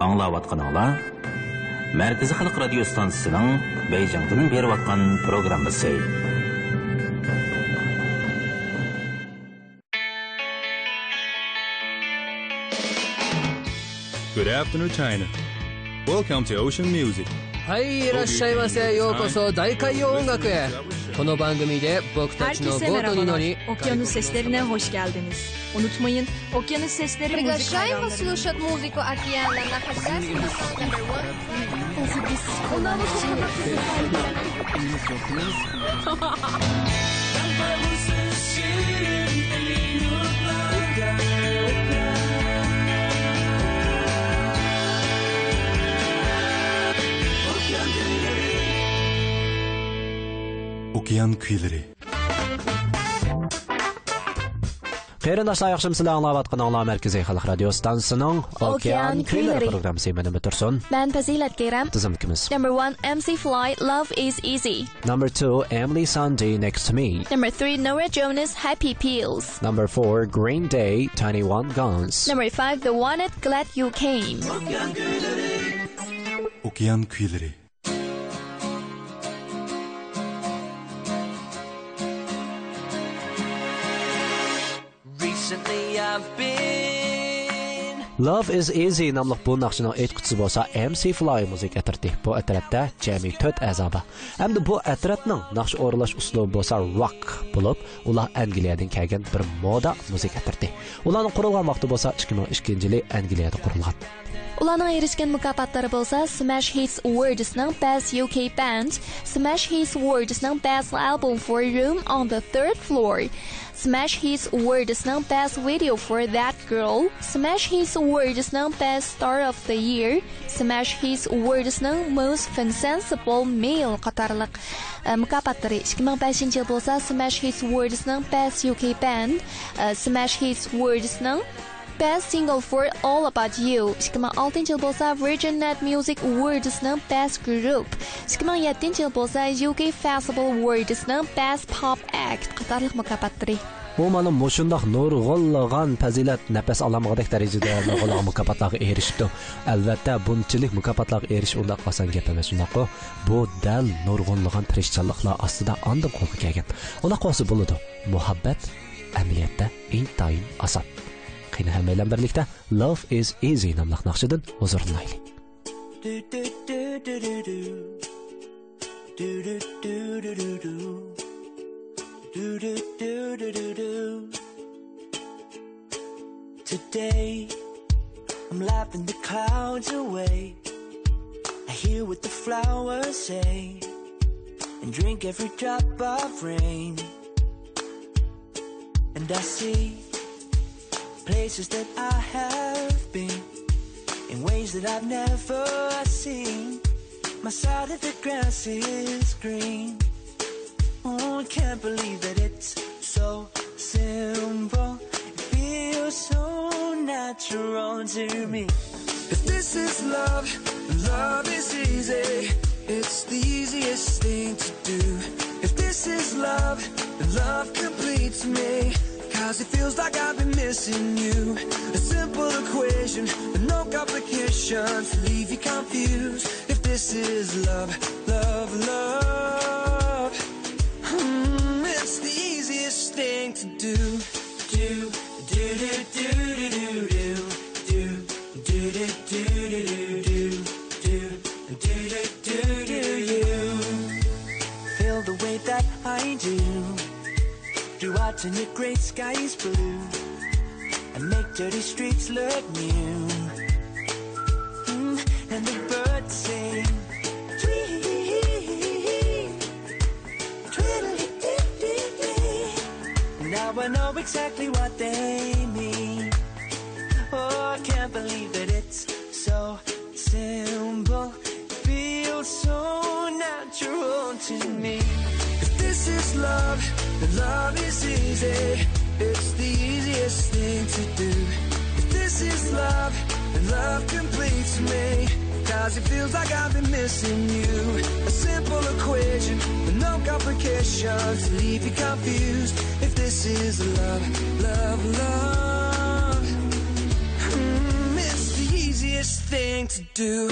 Аңлаватқаныңла Мәркізі халық радио станциясының Бейжіңден беріп атқан программасы. Good afternoon, China. Welcome to Ocean Music. はいいらっしゃいませようこそ大海洋音楽へ Kono Bandami'de Boktaçno Herkese merhabalar. Gordoninori Okyanus seslerine hoş geldiniz. Unutmayın, Okyanus Sesleri müzik Приглашаем hayranları. слушать музыку. Океан күйләре. Qeyrindaşlar yaxşı misli anlab atqın anlab mərkəzi xalq radio stansının Okean Köyləri proqramı mənim bitirsin. Mən Fəzilət Qeyram. Tizim kimiz. Number 1 McFly Love is Easy. Number 2 Emeli Sandé Next to Me. Number 3 Nora Jonas Happy Pills. Number 4 Green Day 21 Guns. Number 5 The Wanted Glad You Came. Okean Köyləri. Okean Köyləri. Love is Easy namlıq bu naqşının aytquchisi bo'lsa MC Fly muzik atrati. Bu atratda jami 4 a'zoba. Hamda bu atratning naqsh o'rlash uslubi bo'lsa rock bo'lib, ular Angliyadan kelgan bir moda muzik atrati. Ularning qurilgan vaqti bo'lsa 2002-yili Angliyada. Ularning erishgan mukofotlari bo'lsa Smash Hits Awards'ning Best UK Band, Smash Hits Awards'ning Best Album for Room on the Third Floor, Smash Hits Awards'ning Best Video for That Girl, Smash Hits Awards'ning Best Star of the Year, Smash Hits Awards'ning Most Sensible Male e, mukofotlari 2005 yil bo'lsa Smash Hits Awards'ning Best UK Band, e, Smash Hits Awards'ning Best Single for All About You 2006 yil bo'lsa Virgin Net Music Awards'ning Best Group 2007 yil bo'lsa UK Festival Awards'ning Best Pop Act qatorliq mukofotlari Bu mana mushundoq nurg'ollagan fazilat nafas olamag'idek darajada nurg'unlagan mukofotlarga erishibdi. Albatta, bunchalik mukofotlarga erish undaq oson gap emas. Bu dal nurg'unlagan tirishchanliklar ostida andin qo'lga kelgan. Ular qo'si bo'ladi. Muhabbat amaliyotda intayin oson. qiynahan bilan birlikda Love is Easy nomli naqshidan huzur tilaylik. Today I'm laughing the clouds away. I hear what the flowers say and drink every drop of rain. And I see places that I have been in ways that I've never seen. My side of the grass is green. Oh, I can't believe that it's so simple. It feels so natural to me. If this is love, love is easy. It's the easiest thing to do. If this is love, love completes me. Cause it feels like I've been missing you. A simple equation with no complications leave you confused. If this is love, love, love, hmm, it's the easiest thing to do, do, do, do, do, do, do, Do I turn your gray skies blue and make dirty streets look new? Mm, and the birds sing. Tweet, tweedledee-dee. Now I know exactly what they mean. Oh, I can't believe that it's so simple. It Feels so natural to me. This is love, then love is easy. It's the easiest thing to do. If this is love, then love completes me. Cause it feels like I've been missing you. A simple equation with no complications to leave you confused. If this is love, love, love. Mm, it's the easiest thing to do.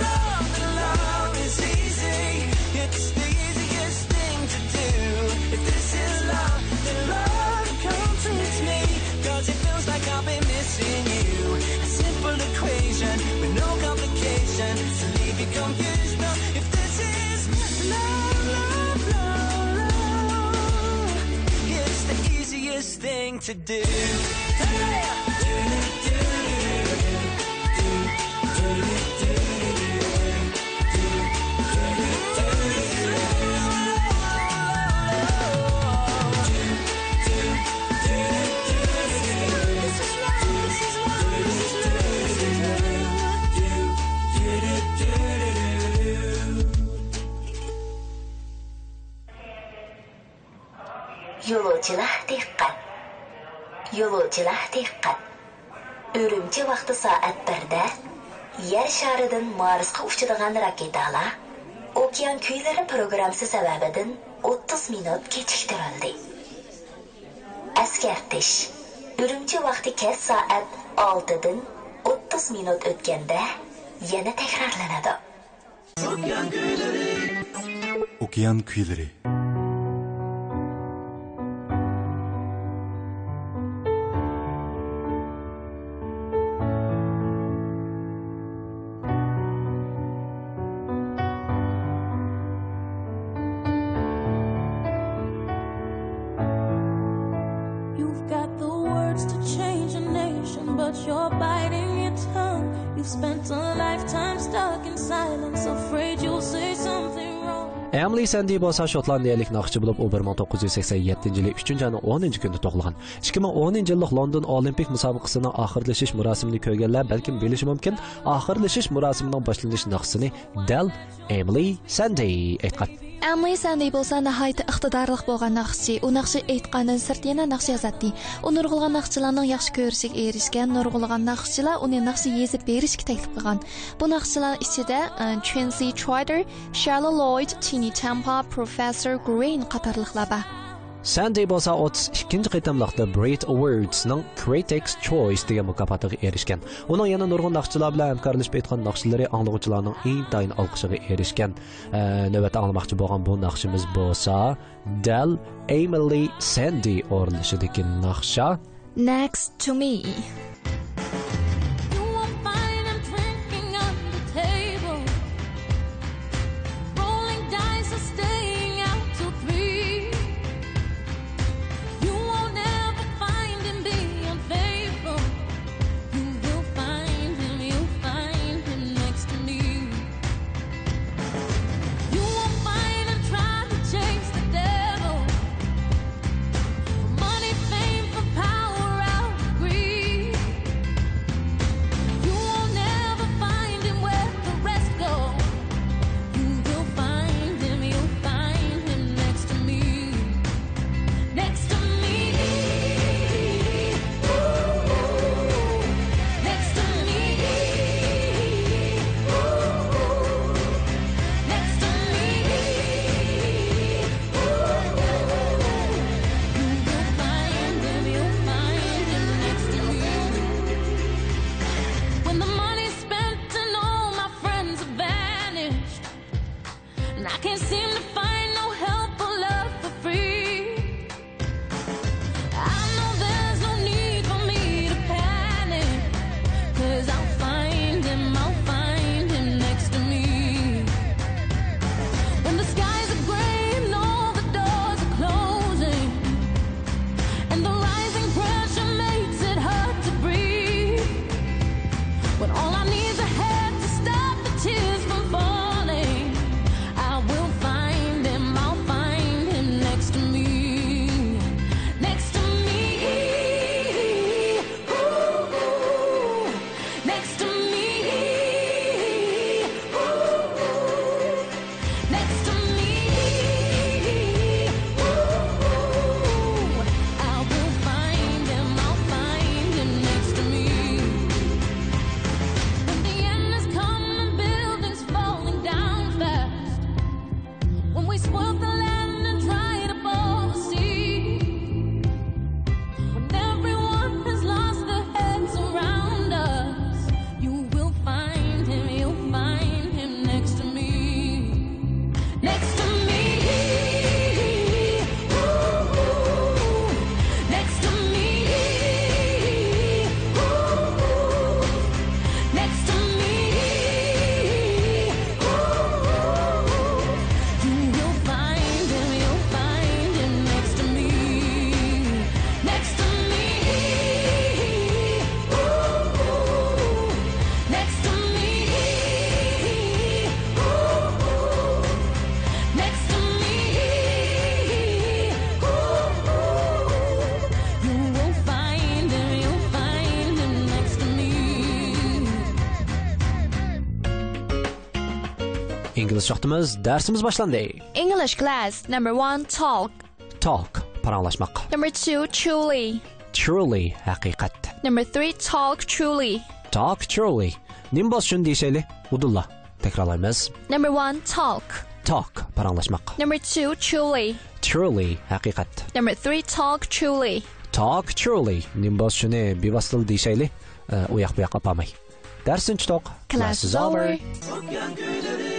Love then love is easy. It's the easiest thing to do. If this is love, then love counts me. It feels like I'll missing you. Simple equation with no complication. Sleepy confusion. If this is love, love, no, no. It's the easiest thing to do. Ürümçi vaqti soat 1da Yer sharidan Marsga uchadigan raketalar Okean kuylari programmasi sababidan 30 minut kechiktirildi. Askartish. Ürümçi vaqti kes soat 6 dan 30 minut o'tganda yana takrorlanadi. Okean kuylari. Okean kuylari sendi bo'lsa shotlandiyalik naqshchi bo'lib u bir ming to'qqiz yuz sakson yettinchi yili uchinchi ayning o'ninchi kunida tug'ilgan. Ikki ming o'ninchi yillik london olimpik musobaqasining oxirlashish marosimini ko'rganlar balki bilishi mumkin. Oxirlashish marosimining boshlanish naqsini Del Emily sandy aytgan. Әмлі сәнді болса нағайты ұқтыдарлық болған нақшы. у нақшы әйтқанын сыртена нақшы язатты. У нұрғылған нақшыланың яқшы көрішік ерішкен, нұрғылған нақшылар уни нақшы езіп тәйтіп қыған. Бұ нақшылан ісі де Чуэнзи Чуайдер, Шарла Лойд, Чини Чампа, Профессор Грейн қатарлықла ба. Sandy bo'lsa 32 qitimliqda Brit Awards'ning Critics Choice degan mukofotiga erishgan. Uning yana nurg'un naqshchilar bilan hamkorlashib aytgan naqshlari anglovchilarning intayin olqishiga erishgan. Navbatda anglamoqchi bo'lgan bu naqshimiz bo'lsa Del Emily Sandy o'rinlashidagi naqsha Next to me. Biz suhbetimiz dersimiz başlandı. English class number one talk. Talk paranlaşmak. Number two truly. Truly hakikat. Number three talk truly. Talk truly. Nimbos şun diyseyle Udullah. Tekrarlayınız. Number one talk. Talk paranlaşmak. Number two truly. Truly hakikat. Number three talk truly. Talk truly. Nimbos şunu e, bir basılı diyseyle e, uyak buyak apamay. Dersin çok. Class, Class is over. over.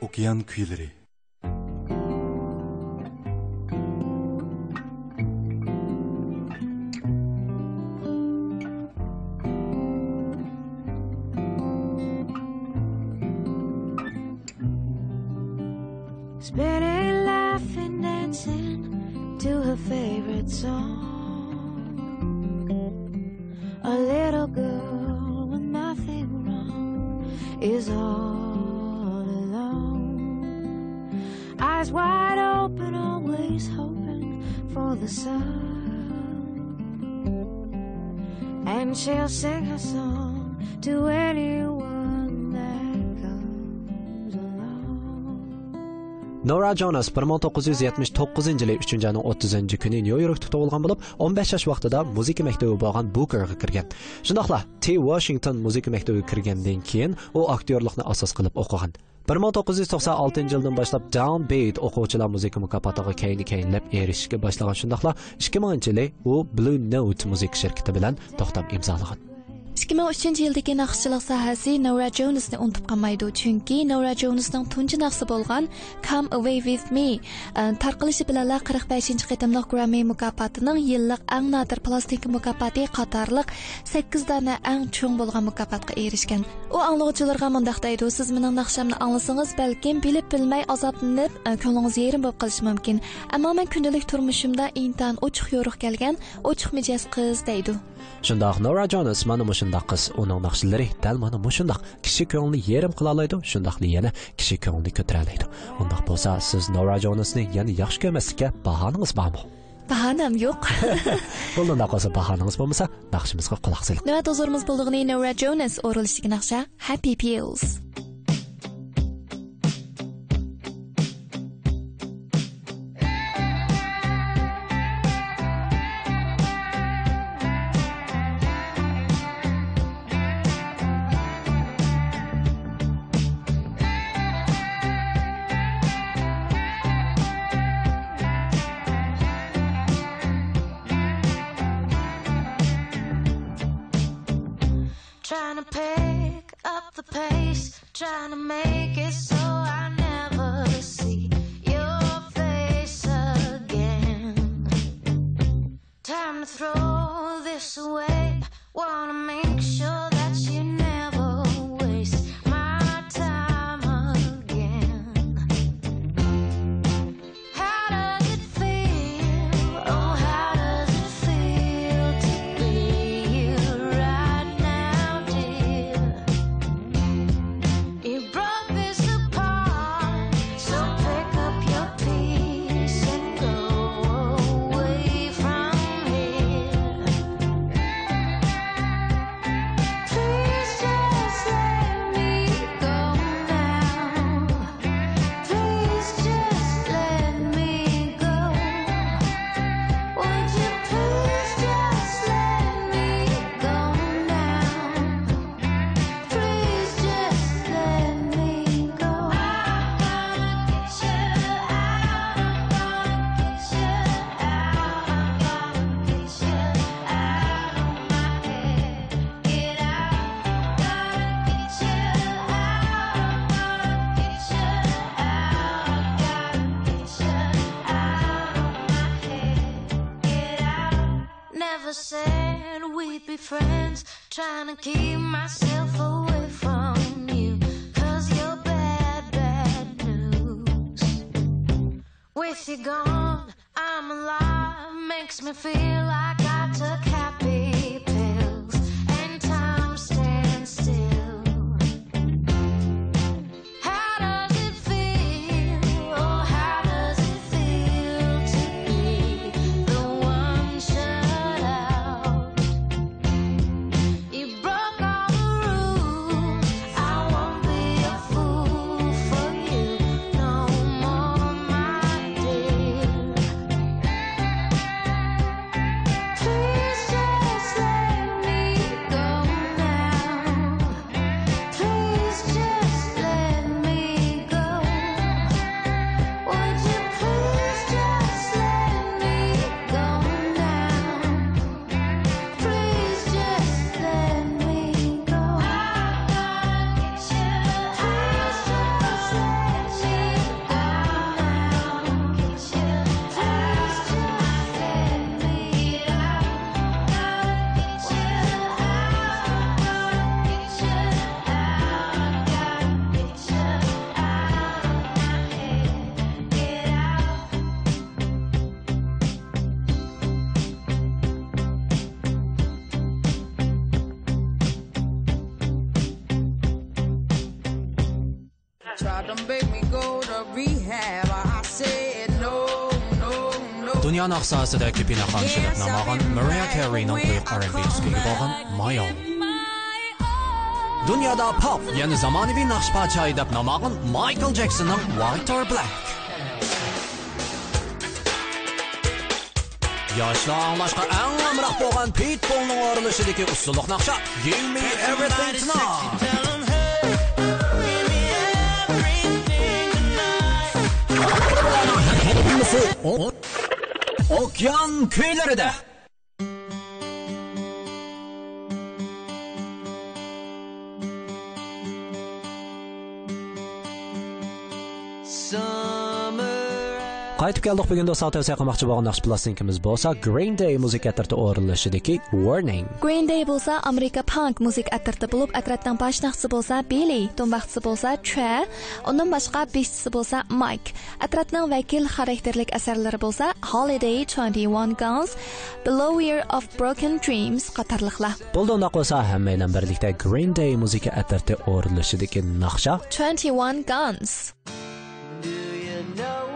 Okyan Kıyıları Spinning, laughing, dancing to her favorite song. A little girl with nothing wrong is hoping the sun. And she'll sing her song to anyone that comes along. Nora Jonas 1979 yili 3 ayning 30 kuni Nyu-Yorkda tug'ilgan bo'lib, 15 yosh vaqtida muzika maktabi bo'lgan Bookerga kirgan. Shundoqla T. Washington muzika maktabiga kirgandan keyin u aktyorlikni asos qilib o'qigan. bir ming to'qqiz yuz to'qson oltinchi yildan boshlab jon beyt o'quvchilar muzika mukofotiga keyin keyinlab erishishga boshlagan. Shundoqla ikki minginchi yili u blue note muzika shirkiti bilan to'xtam imzolagan. 2003 yildagi naqshchilik sohasi Nora Jonesni unutib qolmaydi, chunki Nora Jonesning tunji naqshi bo'lgan Come Away With Me e, tarqalishi bilan 45 qitimliq Grammy mukofotining yillik eng nodir plastika mukofoti qatorliq 8 dona eng cho'ng bo'lgan mukofotga erishgan. U anglovchilarga mundoq deydi: "Siz mening naqshamni anglasangiz, balkim bilib bilmay azoblanib, e, ko'nglingiz yerim bo'lib qolishi mumkin. Ammo men kundalik turmushimda intan ochiq yo'riq kelgan, ochiq mijoz qiz" deydi. Shundoq Nora Jonas mana mushundoq qiz, uning naqshlari dal mana mushundoq kishi ko'nglini yerim qila oladi, shundoqli yana kishi ko'nglini ko'tara oladi. Undoq bo'lsa, siz Nora Jonasni yana yaxshi ko'rmaslikka bahoningiz bormi? Bahanam yo'q. Bundan qolsa bahoningiz bo'lmasa, naqshimizga quloq soling. Navbat huzurimiz bo'ldig'ini Nora Jonas o'rilishidagi naqsha Happy Pills. Trying to friends. Trying to keep myself away from you. Cause you're bad, bad news. With you gone, I'm alive. Makes me feel like I took Dünyanın aksası da küpüne karşılık namağın Mariah Carey'nin kuyuk R&B'si gibi My Own. Dünyada pop, yani zamanıvi nakş parçayı dep namağın Michael Jackson'ın White or Black. Yaşlı anlaşka en amrak boğan Pitbull'un oruluşudaki usuluk nakşa Give me everything tonight. Hepimizi Okyan kıyıları da. Qaytib keldik bugun do'stlar tavsiya qilmoqchi bo'lgan naqsh plastinkamiz bo'lsa Green Day musiqa atirti o'rinlashidagi Warning. Green Day bo'lsa Amerika punk musiqa atirti bo'lib, atratning boshliqchisi bo'lsa Billy, to'mbaqchisi bo'lsa Che, undan boshqa beshchisi bo'lsa Mike. Atratning vakil xarakterlik asarlari bo'lsa Holiday 21 Guns, Below Year of Broken Dreams qatorliqlar. Bo'ldi unda qo'sa hammaylar birlikda Green Day musiqa atirti o'rinlashidagi naqsha 21 Guns. Do you know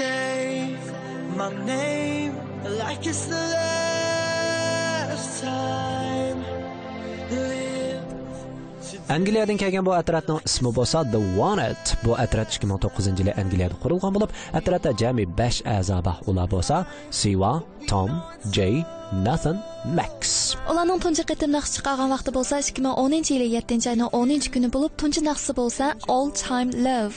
Say my name like it's the last time. Live Angliyadan kelgan bu atratning ismi bo'lsa The Wanted. Bu atrat 2009-yili Angliyada qurilgan bo'lib, atratda jami 5 a'zo bor. Ular bo'lsa Siva, Tom, Jay, Nathan, Max. Ularning tunji qitim naqsh chiqargan vaqti bo'lsa 2010 yili 7 oyning 10 kuni bo'lib, tunji naqsi bo'lsa All Time Love.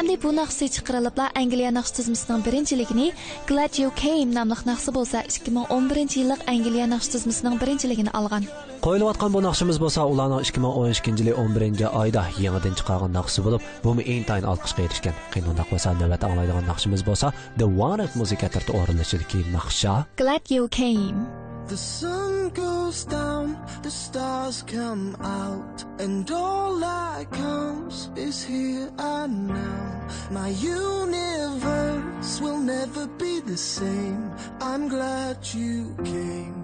Endi bu naqsi chiqarilibla Angliya naqsh tizmasining birinchiligini Glad You Came nomli naqsi bo'lsa 2011 yillik Angliya naqsh tizmasining birinchiligini olgan. Qo'yilayotgan bu naqshimiz bo'lsa, ularning 2012-yili 11 oyda yangidan chiqargan naqshi bo'lib, bu intayin olqishga erishgan. Qiynoqda bo'lsa, navbat anglaydigan naqshimiz bo'lsa The Wanted musiqa tarti o'rinlashidagi naqsha. Glad You Came. The sun goes down, the stars come out, and all that counts is here and now. My universe will never be the same. I'm glad you came.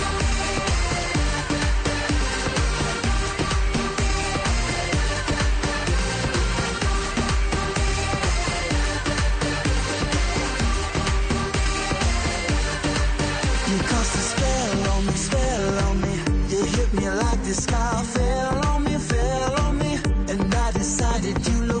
The sky fell on me, fell on me. And I decided you look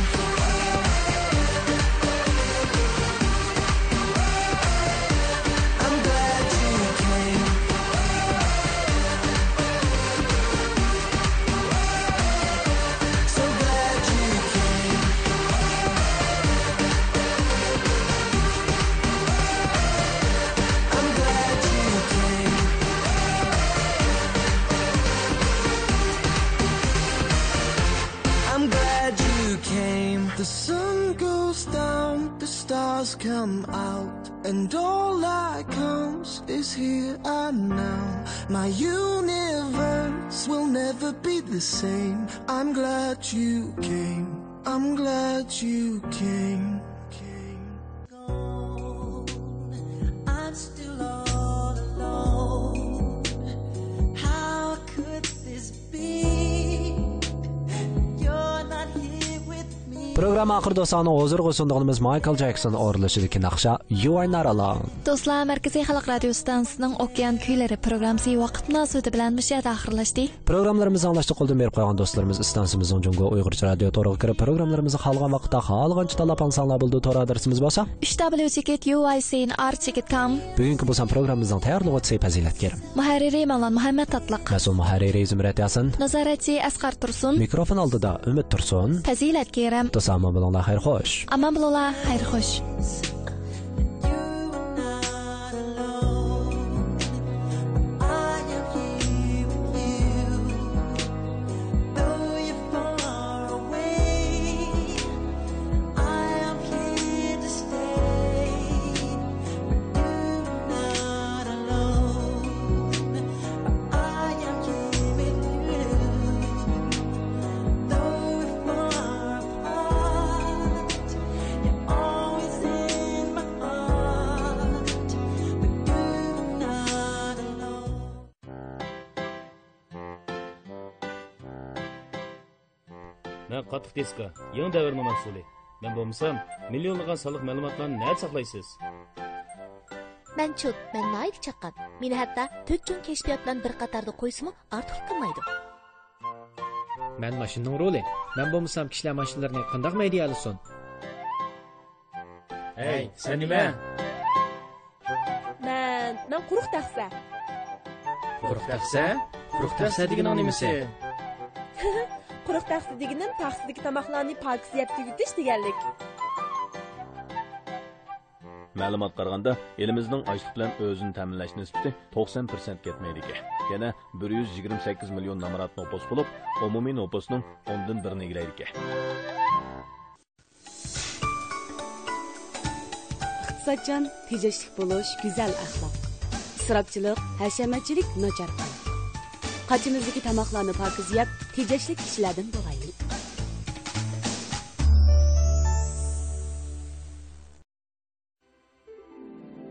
Stars come out, and all that counts is here and now. My universe will never be the same. I'm glad you came. I'm glad you came. Программа ахырда саны озыр гысындыгымыз Майкл Джексон орылышыдагы нақша You Are Not Alone. Достлар, Мәркәзи Халық радио станциясының Океан көйләре программасы вакыт мөнәсәбәте белән мишәдә ахырлашты. Программаларыбызны аңлашты қолдан беріп қойған достларыбыз станциямыздың Джунго уйгырча радио торыгы кіріп программаларыбызны халыган вакытта халыганча талап аңсаңлар булды тора адресimiz болса www.uicnr.com. Бүгенге булсан программабызның таярлыгы Пазилаткер. Мөхәррири Малан Мөхәммәд Татлык. Мәсул мөхәррири Зумрат Ясын. Назарати Аскар Тұрсын. Микрофон алдыда Үмит Турсун. Пазилаткерем. سامان خیر خوش امان خیر خوش. Aman bo'linglar, xayr xo'sh. Мен qattiq diska, yangi davrning mas'uli. Men bo'lmasam, millionlagan soliq ma'lumotlarni nima saqlaysiz? Мен чут, мен найт чаккан. Мени хатта 4 чоң кешфият bilan bir qatorda qo'ysimi, ortiq qilmaydi. Man mashinaning roli. Men bo'lmasam kishilar mashinalarni qandoq mayda olsin? Hey, sen nima? Man, man quruq taqsa. Quruq taqsa? Quruq taqsa deganing nimasi? Quruq taqsa deganim taqsidagi tomoqlarni pokiz yeb tugutish deganlik. Ma'lumot qaraganda, elimizning ochlik bilan o'zini ta'minlash nisbati 90% ketmaydi ekan. Yana 128 million namorat nopos bo'lib, umumiy noposning 10dan 1ni eglaydi ekan. iqtisodchan tejashlik bo'lish go'zal axloq isrofchilik hashamatchilik nochar qochimizdagi tomoqlarni pokiz yeb tejashlik kishilardan bo'laylik